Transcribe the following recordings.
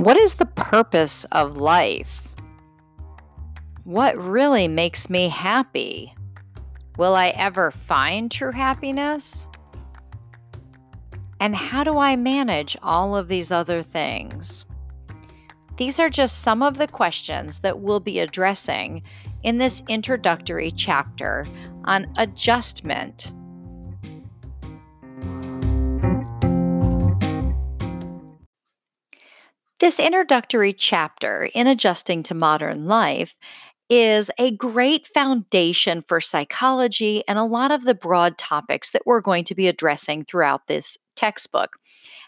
What is the purpose of life? What really makes me happy? Will I ever find true happiness? And how do I manage all of these other things? These are just some of the questions that we'll be addressing in this introductory chapter on adjustment This introductory chapter in Adjusting to Modern Life is a great foundation for psychology and a lot of the broad topics that we're going to be addressing throughout this textbook.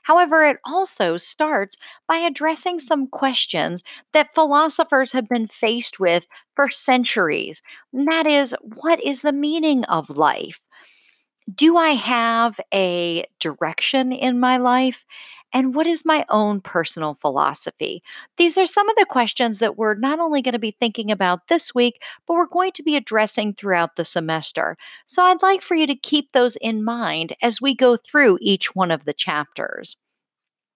However, it also starts by addressing some questions that philosophers have been faced with for centuries. And that is, what is the meaning of life? Do I have a direction in my life? And what is my own personal philosophy? These are some of the questions that we're not only going to be thinking about this week, but we're going to be addressing throughout the semester. So I'd like for you to keep those in mind as we go through each one of the chapters.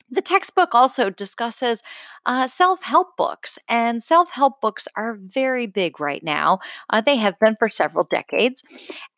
The textbook also discusses uh, self help books, and self help books are very big right now. Uh, they have been for several decades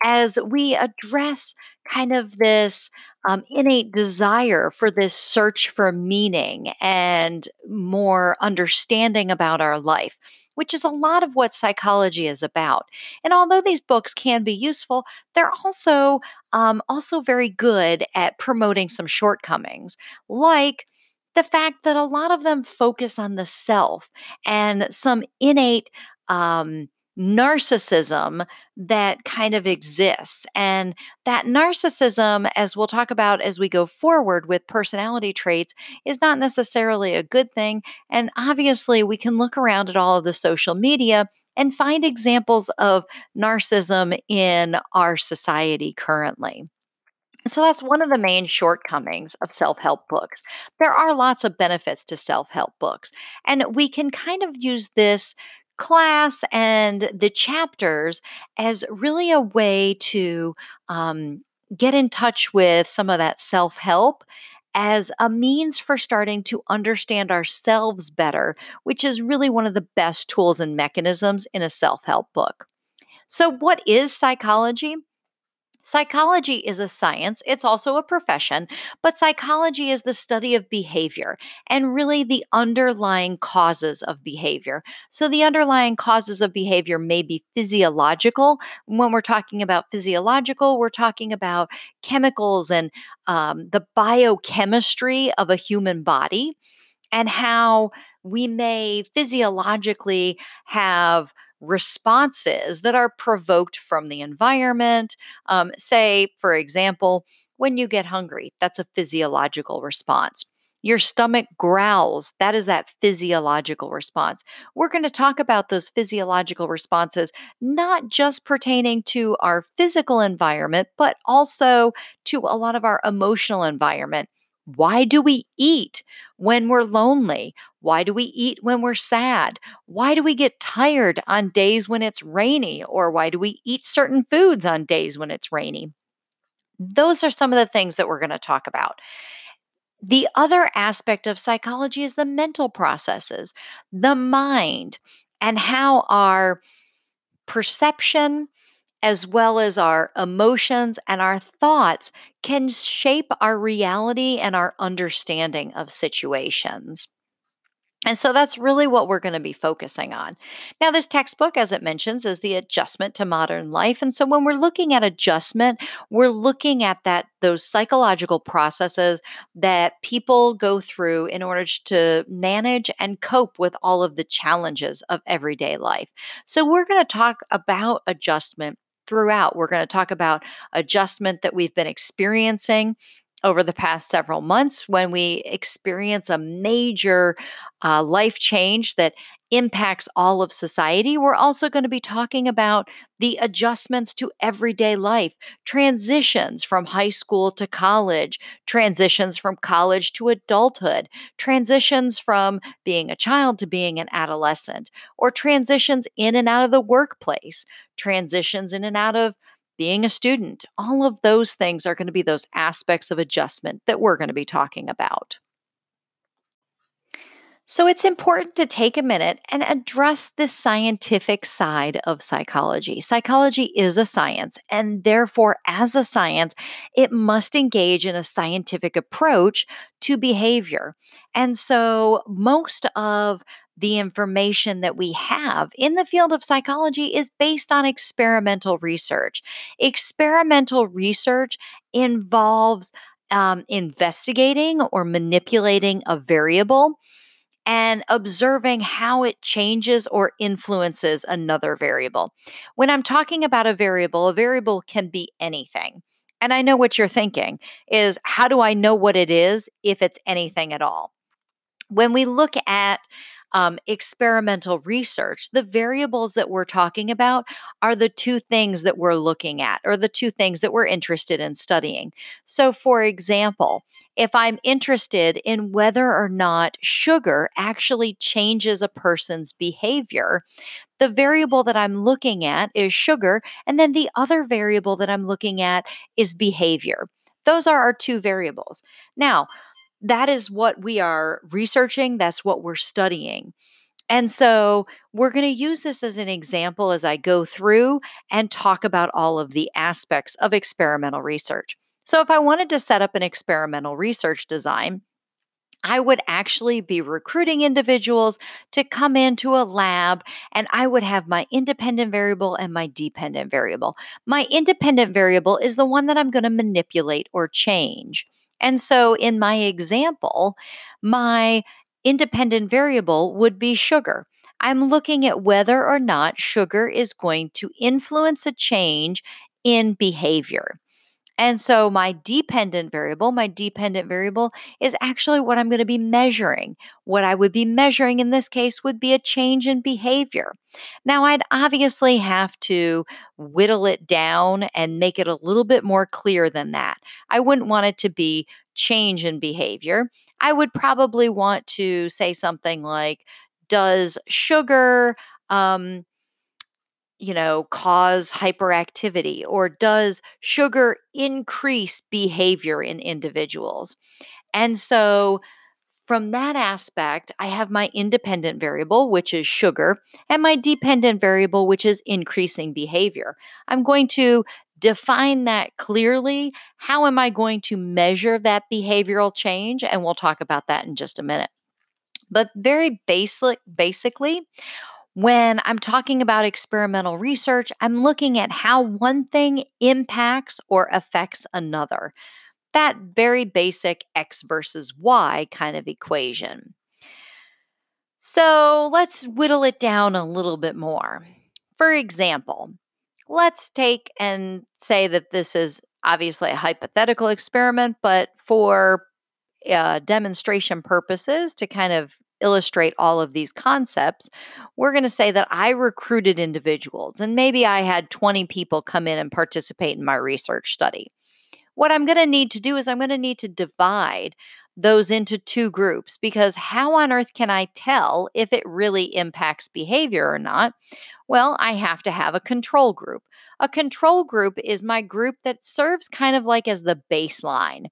as we address kind of this um, innate desire for this search for meaning and more understanding about our life, which is a lot of what psychology is about. And although these books can be useful, they're also um, also very good at promoting some shortcomings, like the fact that a lot of them focus on the self and some innate um, narcissism that kind of exists. And that narcissism, as we'll talk about as we go forward with personality traits, is not necessarily a good thing. And obviously, we can look around at all of the social media and find examples of narcissism in our society currently. So that's one of the main shortcomings of self help books. There are lots of benefits to self help books, and we can kind of use this class and the chapters as really a way to um, get in touch with some of that self help as a means for starting to understand ourselves better, which is really one of the best tools and mechanisms in a self help book. So, what is psychology? Psychology is a science, it's also a profession, but psychology is the study of behavior and really the underlying causes of behavior. So, the underlying causes of behavior may be physiological. When we're talking about physiological, we're talking about chemicals and um, the biochemistry of a human body and how we may physiologically have responses that are provoked from the environment. Um, say, for example, when you get hungry, that's a physiological response. Your stomach growls. That is that physiological response. We're going to talk about those physiological responses, not just pertaining to our physical environment, but also to a lot of our emotional environment. Why do we eat when we're lonely? Why do we eat when we're sad? Why do we get tired on days when it's rainy? Or why do we eat certain foods on days when it's rainy? Those are some of the things that we're going to talk about. The other aspect of psychology is the mental processes, the mind, and how our perception, as well as our emotions and our thoughts can shape our reality and our understanding of situations. And so that's really what we're going to be focusing on. Now, this textbook, as it mentions, is the adjustment to modern life. And so when we're looking at adjustment, we're looking at that those psychological processes that people go through in order to manage and cope with all of the challenges of everyday life. So we're going to talk about adjustment throughout. We're going to talk about adjustment that we've been experiencing over the past several months when we experience a major uh, life change that impacts all of society. We're also going to be talking about the adjustments to everyday life, transitions from high school to college, transitions from college to adulthood, transitions from being a child to being an adolescent, or transitions in and out of the workplace, transitions in and out of being a student. All of those things are going to be those aspects of adjustment that we're going to be talking about. So it's important to take a minute and address the scientific side of psychology. Psychology is a science, and therefore, as a science, it must engage in a scientific approach to behavior. And so, most of the information that we have in the field of psychology is based on experimental research. Experimental research involves um, investigating or manipulating a variable and observing how it changes or influences another variable. When I'm talking about a variable, a variable can be anything. And I know what you're thinking is how do I know what it is if it's anything at all? When we look at um, experimental research, the variables that we're talking about are the two things that we're looking at or the two things that we're interested in studying. So, for example, if I'm interested in whether or not sugar actually changes a person's behavior, the variable that I'm looking at is sugar, and then the other variable that I'm looking at is behavior. Those are our two variables. Now, that is what we are researching, that's what we're studying. And so we're going to use this as an example as I go through and talk about all of the aspects of experimental research. So, if I wanted to set up an experimental research design, I would actually be recruiting individuals to come into a lab, and I would have my independent variable and my dependent variable. My independent variable is the one that I'm going to manipulate or change. And so in my example, my independent variable would be sugar. I'm looking at whether or not sugar is going to influence a change in behavior. And so my dependent variable, my dependent variable is actually what I'm going to be measuring. What I would be measuring in this case would be a change in behavior. Now, I'd obviously have to whittle it down and make it a little bit more clear than that. I wouldn't want it to be change in behavior. I would probably want to say something like, does sugar um, you know, cause hyperactivity or does sugar increase behavior in individuals? And so, from that aspect, I have my independent variable, which is sugar, and my dependent variable, which is increasing behavior. I'm going to define that clearly. How am I going to measure that behavioral change? And we'll talk about that in just a minute. But very basic, basically, when I'm talking about experimental research, I'm looking at how one thing impacts or affects another. That very basic X versus Y kind of equation. So let's whittle it down a little bit more. For example, let's take and say that this is obviously a hypothetical experiment, but for uh, demonstration purposes to kind of illustrate all of these concepts, we're going to say that I recruited individuals and maybe I had 20 people come in and participate in my research study. What I'm going to need to do is I'm going to need to divide those into two groups because how on earth can I tell if it really impacts behavior or not? Well, I have to have a control group. A control group is my group that serves kind of like as the baseline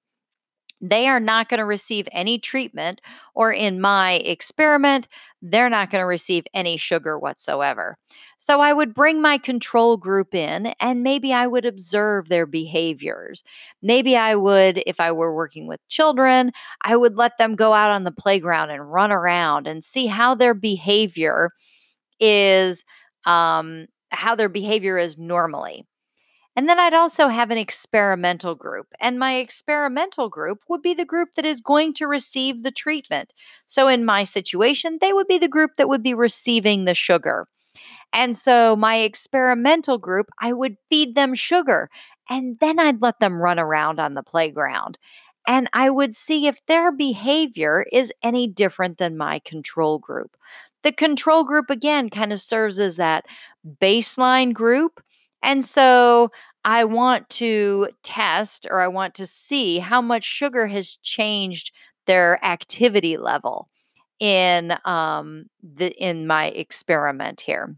they are not going to receive any treatment, or in my experiment, they're not going to receive any sugar whatsoever. So I would bring my control group in and maybe I would observe their behaviors. Maybe I would, if I were working with children, I would let them go out on the playground and run around and see how their behavior is, um, how their behavior is normally. And then I'd also have an experimental group. And my experimental group would be the group that is going to receive the treatment. So in my situation, they would be the group that would be receiving the sugar. And so my experimental group, I would feed them sugar and then I'd let them run around on the playground. And I would see if their behavior is any different than my control group. The control group, again, kind of serves as that baseline group and so I want to test or I want to see how much sugar has changed their activity level in um, the in my experiment here.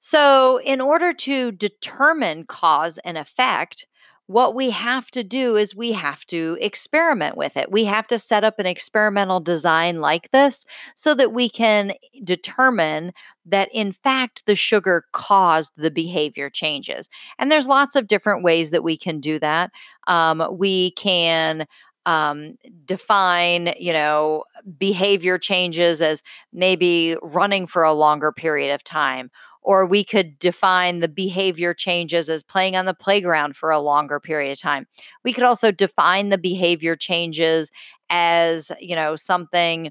So, in order to determine cause and effect, what we have to do is we have to experiment with it. We have to set up an experimental design like this so that we can determine that, in fact, the sugar caused the behavior changes. And there's lots of different ways that we can do that. Um, we can um, define, you know, behavior changes as maybe running for a longer period of time or we could define the behavior changes as playing on the playground for a longer period of time. We could also define the behavior changes as, you know, something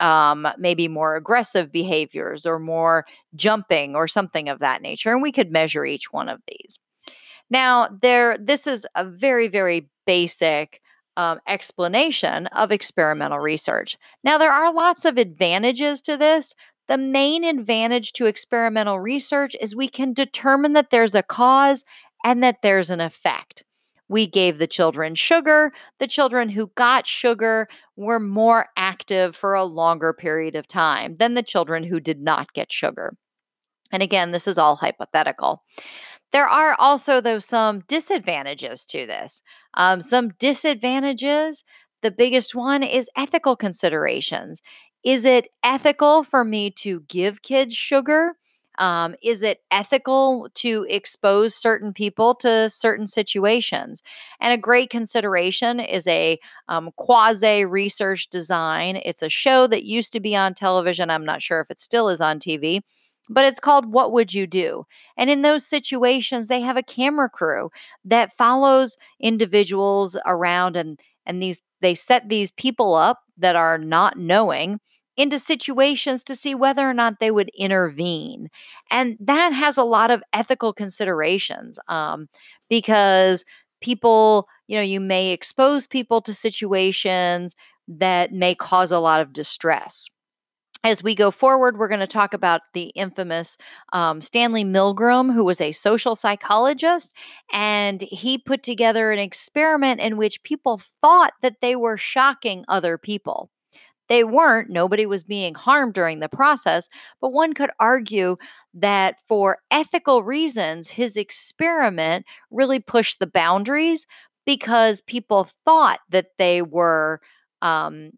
um, maybe more aggressive behaviors or more jumping or something of that nature. And we could measure each one of these. Now, there, this is a very, very basic um, explanation of experimental research. Now, there are lots of advantages to this. The main advantage to experimental research is we can determine that there's a cause and that there's an effect. We gave the children sugar. The children who got sugar were more active for a longer period of time than the children who did not get sugar. And again, this is all hypothetical. There are also, though, some disadvantages to this. Um, some disadvantages the biggest one is ethical considerations. Is it ethical for me to give kids sugar? Um, is it ethical to expose certain people to certain situations? And a great consideration is a um, quasi research design. It's a show that used to be on television. I'm not sure if it still is on TV, but it's called What Would You Do? And in those situations, they have a camera crew that follows individuals around and and these they set these people up that are not knowing into situations to see whether or not they would intervene. And that has a lot of ethical considerations um, because people, you know, you may expose people to situations that may cause a lot of distress. As we go forward, we're going to talk about the infamous um, Stanley Milgram, who was a social psychologist, and he put together an experiment in which people thought that they were shocking other people. They weren't, nobody was being harmed during the process, but one could argue that for ethical reasons, his experiment really pushed the boundaries because people thought that they were um,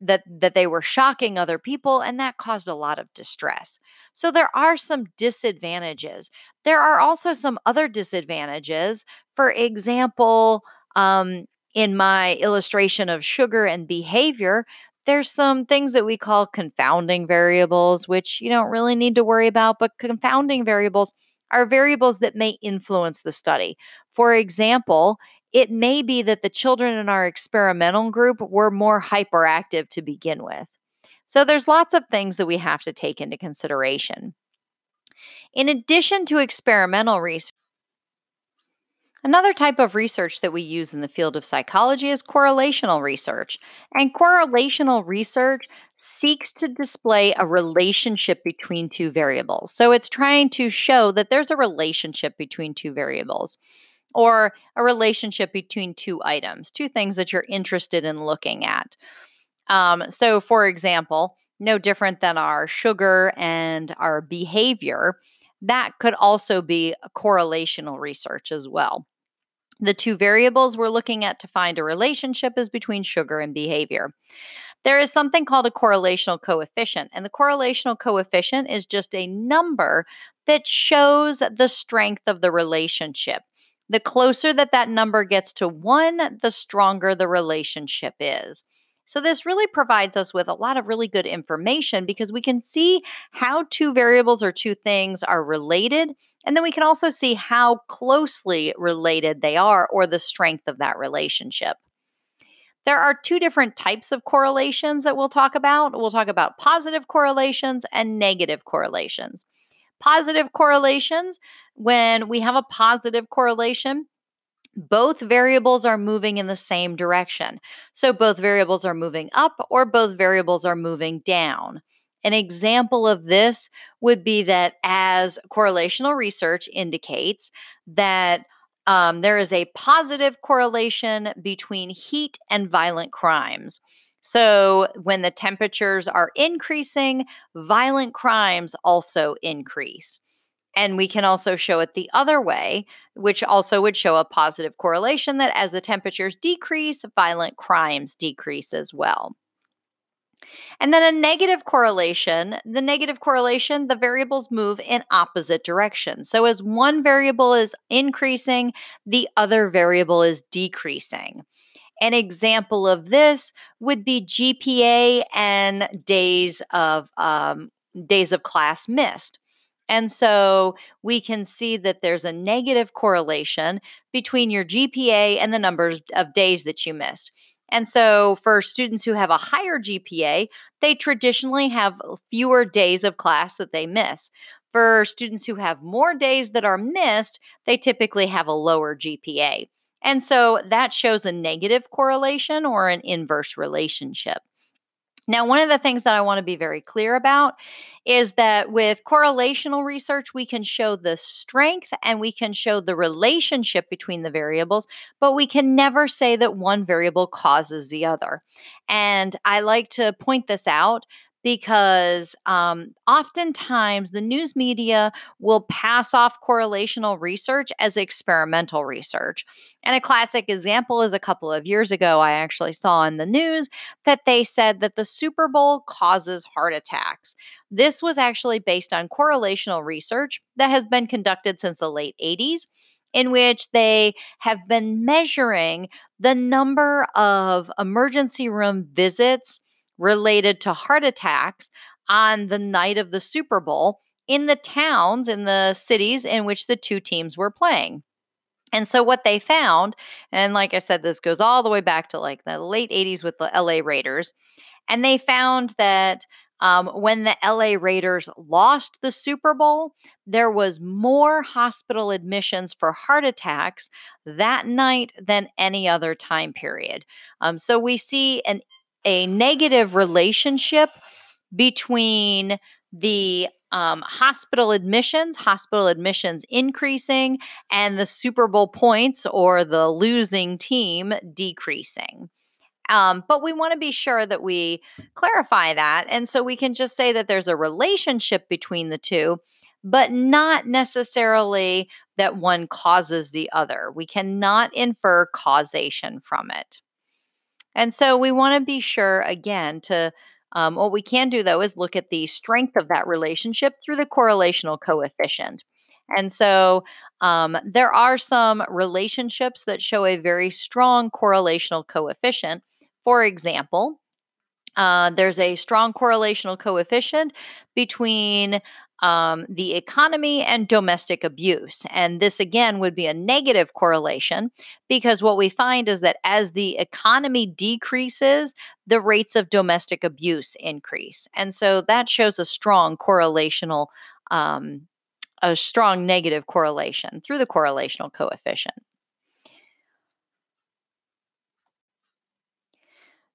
that that they were shocking other people and that caused a lot of distress. So there are some disadvantages. There are also some other disadvantages. For example, um, in my illustration of sugar and behavior, there's some things that we call confounding variables, which you don't really need to worry about, but confounding variables are variables that may influence the study. For example, it may be that the children in our experimental group were more hyperactive to begin with. So there's lots of things that we have to take into consideration. In addition to experimental research, Another type of research that we use in the field of psychology is correlational research. And correlational research seeks to display a relationship between two variables. So it's trying to show that there's a relationship between two variables or a relationship between two items, two things that you're interested in looking at. Um, so, for example, no different than our sugar and our behavior, that could also be a correlational research as well. The two variables we're looking at to find a relationship is between sugar and behavior. There is something called a correlational coefficient, and the correlational coefficient is just a number that shows the strength of the relationship. The closer that that number gets to one, the stronger the relationship is. So, this really provides us with a lot of really good information because we can see how two variables or two things are related. And then we can also see how closely related they are or the strength of that relationship. There are two different types of correlations that we'll talk about. We'll talk about positive correlations and negative correlations. Positive correlations, when we have a positive correlation, both variables are moving in the same direction. So both variables are moving up or both variables are moving down. An example of this would be that as correlational research indicates that um, there is a positive correlation between heat and violent crimes. So, when the temperatures are increasing, violent crimes also increase. And we can also show it the other way, which also would show a positive correlation that as the temperatures decrease, violent crimes decrease as well. And then a negative correlation, the negative correlation, the variables move in opposite directions. So as one variable is increasing, the other variable is decreasing. An example of this would be GPA and days of um, days of class missed. And so we can see that there's a negative correlation between your GPA and the numbers of days that you missed. And so for students who have a higher GPA, they traditionally have uh, fewer days of class that they miss. For students who have more days that are missed, they typically have a lower GPA. And so that shows a negative correlation or an inverse relationship. Now, one of the things that I want to be very clear about is that with correlational research, we can show the strength and we can show the relationship between the variables, but we can never say that one variable causes the other. And I like to point this out because um, oftentimes the news media will pass off correlational research as experimental research. And a classic example is a couple of years ago, I actually saw in the news that they said that the Super Bowl causes heart attacks. This was actually based on correlational research that has been conducted since the late 80s in which they have been measuring the number of emergency room visits related to heart attacks on the night of the Super Bowl in the towns, in the cities in which the two teams were playing. And so, what they found, and like I said, this goes all the way back to like the late 80s with the LA Raiders, and they found that um, when the LA Raiders lost the Super Bowl, there was more hospital admissions for heart attacks that night than any other time period. Um, so we see an a negative relationship between the um, hospital admissions, hospital admissions increasing, and the Super Bowl points or the losing team decreasing. Um, but we want to be sure that we clarify that. And so we can just say that there's a relationship between the two, but not necessarily that one causes the other. We cannot infer causation from it. And so we want to be sure again to um, what we can do though is look at the strength of that relationship through the correlational coefficient. And so um, there are some relationships that show a very strong correlational coefficient. For example, uh, there's a strong correlational coefficient between um, the economy and domestic abuse. And this, again, would be a negative correlation because what we find is that as the economy decreases, the rates of domestic abuse increase. And so that shows a strong correlational, um, a strong negative correlation through the correlational coefficient.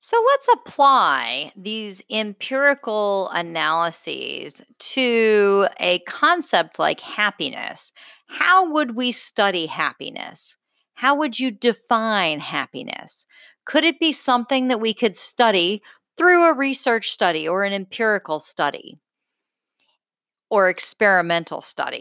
So let's apply these empirical analyses to a concept like happiness. How would we study happiness? How would you define happiness? Could it be something that we could study through a research study or an empirical study or experimental study?